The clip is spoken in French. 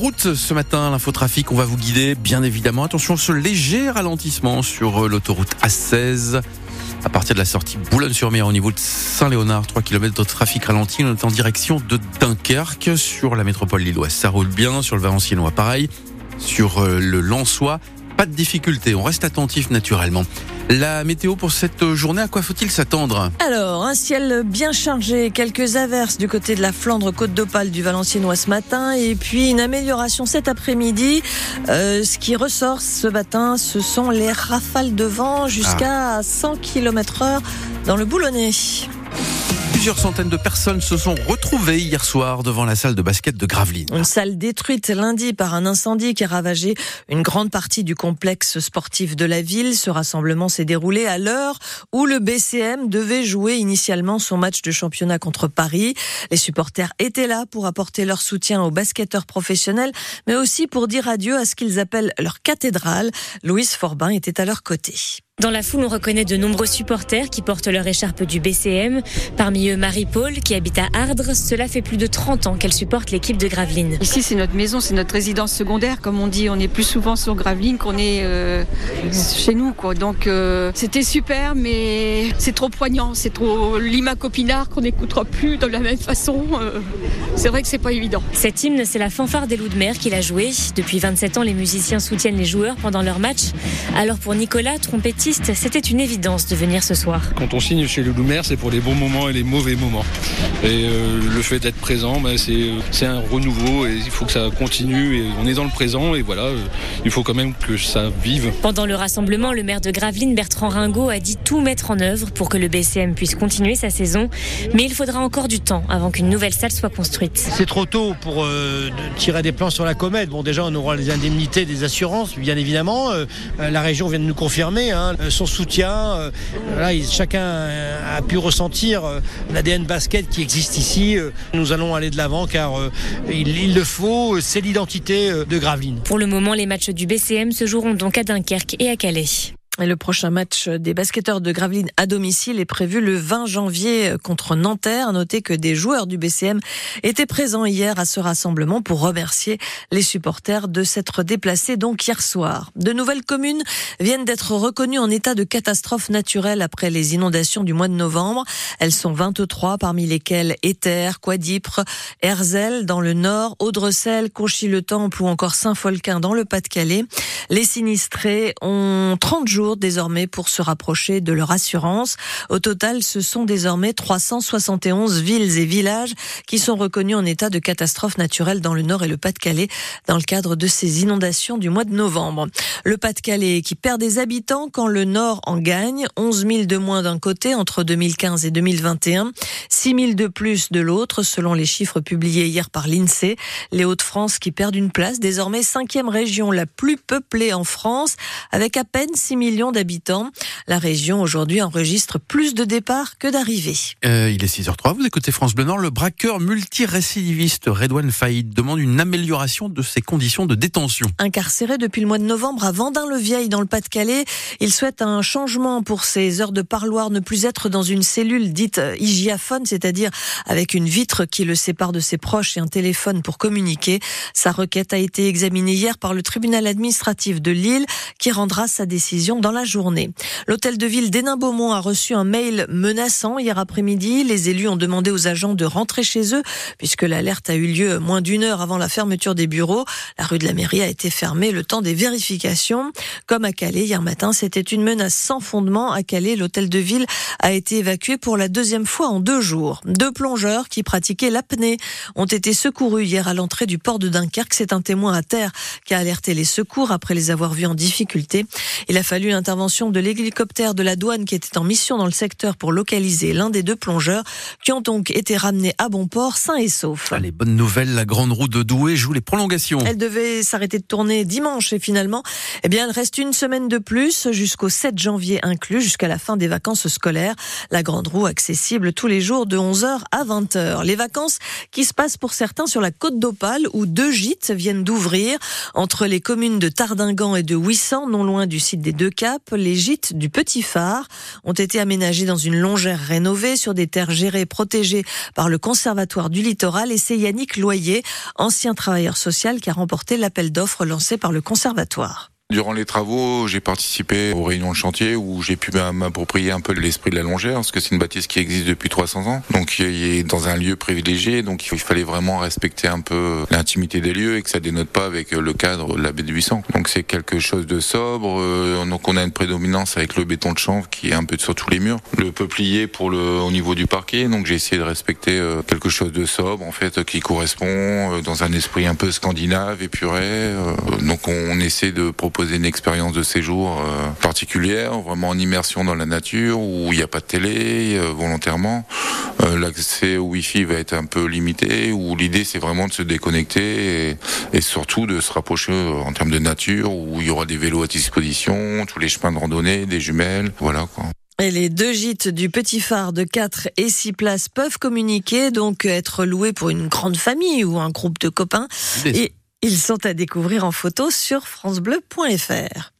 route ce matin, l'infotrafic, on va vous guider bien évidemment. Attention, ce léger ralentissement sur l'autoroute A16 à partir de la sortie Boulogne-sur-Mer au niveau de Saint-Léonard, 3 km de trafic ralenti. On est en direction de Dunkerque sur la métropole lilloise. Ça roule bien sur le Valenciennois, pareil. Sur le Lançois, pas de difficulté. On reste attentif naturellement. La météo pour cette journée, à quoi faut-il s'attendre? Alors, un ciel bien chargé, quelques averses du côté de la Flandre Côte d'Opale du Valenciennois ce matin, et puis une amélioration cet après-midi. Euh, ce qui ressort ce matin, ce sont les rafales de vent jusqu'à 100 km heure dans le Boulonnais. Plusieurs centaines de personnes se sont retrouvées hier soir devant la salle de basket de Gravelines. Une salle détruite lundi par un incendie qui a ravagé une grande partie du complexe sportif de la ville. Ce rassemblement s'est déroulé à l'heure où le BCM devait jouer initialement son match de championnat contre Paris. Les supporters étaient là pour apporter leur soutien aux basketteurs professionnels, mais aussi pour dire adieu à ce qu'ils appellent leur cathédrale. Louise Forbin était à leur côté. Dans la foule, on reconnaît de nombreux supporters qui portent leur écharpe du BCM. Parmi eux, Marie-Paul, qui habite à Ardres. Cela fait plus de 30 ans qu'elle supporte l'équipe de Gravelines. Ici, c'est notre maison, c'est notre résidence secondaire. Comme on dit, on est plus souvent sur Gravelines qu'on est euh, chez nous. Quoi. Donc, euh, c'était super, mais c'est trop poignant. C'est trop Lima Copinard qu'on n'écoutera plus de la même façon. Euh, c'est vrai que c'est pas évident. Cet hymne, c'est la fanfare des loups de mer qu'il a joué. Depuis 27 ans, les musiciens soutiennent les joueurs pendant leur match. Alors pour Nicolas, trompettiste, c'était une évidence de venir ce soir. Quand on signe chez le Loumer, c'est pour les bons moments et les mauvais moments. Et euh, le fait d'être présent, ben, c'est un renouveau et il faut que ça continue. Et on est dans le présent et voilà, euh, il faut quand même que ça vive. Pendant le rassemblement, le maire de Gravelines, Bertrand Ringot, a dit tout mettre en œuvre pour que le BCM puisse continuer sa saison. Mais il faudra encore du temps avant qu'une nouvelle salle soit construite. C'est trop tôt pour euh, tirer des plans sur la comète. Bon, déjà, on aura les indemnités, des assurances, bien évidemment. Euh, la région vient de nous confirmer. Hein, son soutien. Là, chacun a pu ressentir l'ADN basket qui existe ici. Nous allons aller de l'avant car il, il, le faut. C'est l'identité de Gravelines. Pour le moment, les matchs du BCM se joueront donc à Dunkerque et à Calais. Le prochain match des basketteurs de Gravelines à domicile est prévu le 20 janvier contre Nanterre. Notez que des joueurs du BCM étaient présents hier à ce rassemblement pour remercier les supporters de s'être déplacés donc hier soir. De nouvelles communes viennent d'être reconnues en état de catastrophe naturelle après les inondations du mois de novembre. Elles sont 23 parmi lesquelles Éther, Quadipre, Herzel dans le nord, Audrecel, Conchy-le-Temple ou encore Saint-Folquin dans le Pas-de-Calais. Les sinistrés ont 30 jours désormais pour se rapprocher de leur assurance. Au total, ce sont désormais 371 villes et villages qui sont reconnus en état de catastrophe naturelle dans le Nord et le Pas-de-Calais dans le cadre de ces inondations du mois de novembre. Le Pas-de-Calais qui perd des habitants quand le Nord en gagne, 11 000 de moins d'un côté entre 2015 et 2021, 6 000 de plus de l'autre selon les chiffres publiés hier par l'INSEE. Les Hauts-de-France qui perdent une place, désormais cinquième région la plus peuplée en France avec à peine 6 millions d'habitants. La région aujourd'hui enregistre plus de départs que d'arrivées. Euh, il est 6h03, vous écoutez France Bleu Nord. Le braqueur multirécidiviste Redouane Faïd demande une amélioration de ses conditions de détention. Incarcéré depuis le mois de novembre à Vendin-le-Vieil dans le Pas-de-Calais, il souhaite un changement pour ses heures de parloir, ne plus être dans une cellule dite hygiaphone, c'est-à-dire avec une vitre qui le sépare de ses proches et un téléphone pour communiquer. Sa requête a été examinée hier par le tribunal administratif de Lille qui rendra sa décision dans la journée. L'hôtel de ville d'Hénin-Beaumont a reçu un mail menaçant hier après-midi. Les élus ont demandé aux agents de rentrer chez eux puisque l'alerte a eu lieu moins d'une heure avant la fermeture des bureaux. La rue de la mairie a été fermée le temps des vérifications. Comme à Calais hier matin, c'était une menace sans fondement. À Calais, l'hôtel de ville a été évacué pour la deuxième fois en deux jours. Deux plongeurs qui pratiquaient l'apnée ont été secourus hier à l'entrée du port de Dunkerque. C'est un témoin à terre qui a alerté les secours après les avoir vus en difficulté. Il a fallu l'intervention de l'hélicoptère de la douane qui était en mission dans le secteur pour localiser l'un des deux plongeurs qui ont donc été ramenés à bon port sains et saufs. Allez, bonne nouvelle, la grande roue de Douai joue les prolongations. Elle devait s'arrêter de tourner dimanche et finalement, eh bien, elle reste une semaine de plus jusqu'au 7 janvier inclus, jusqu'à la fin des vacances scolaires. La grande roue accessible tous les jours de 11h à 20h. Les vacances qui se passent pour certains sur la côte d'Opale où deux gîtes viennent d'ouvrir entre les communes de Et de Ouissan, non loin du site des deux Cap, les gîtes du Petit Phare ont été aménagés dans une longère rénovée sur des terres gérées et protégées par le Conservatoire du Littoral et c'est Yannick Loyer, ancien travailleur social qui a remporté l'appel d'offres lancé par le Conservatoire. Durant les travaux, j'ai participé aux réunions de chantier où j'ai pu m'approprier un peu l'esprit de la longère, parce que c'est une bâtisse qui existe depuis 300 ans, donc il est dans un lieu privilégié, donc il fallait vraiment respecter un peu l'intimité des lieux et que ça dénote pas avec le cadre de la baie de Buisson. Donc c'est quelque chose de sobre, euh, donc on a une prédominance avec le béton de chanvre qui est un peu sur tous les murs, le peuplier pour le au niveau du parquet, donc j'ai essayé de respecter euh, quelque chose de sobre en fait qui correspond euh, dans un esprit un peu scandinave, épuré. Donc on essaie de proposer une expérience de séjour euh, particulière, vraiment en immersion dans la nature, où il n'y a pas de télé euh, volontairement. Euh, l'accès au Wi-Fi va être un peu limité, où l'idée c'est vraiment de se déconnecter et, surtout de se rapprocher en termes de nature, où il y aura des vélos à disposition, tous les chemins de randonnée, des jumelles, voilà quoi. Et les deux gîtes du Petit Phare de 4 et 6 places peuvent communiquer, donc être loués pour une grande famille ou un groupe de copains. Et ils sont à découvrir en photo sur francebleu.fr.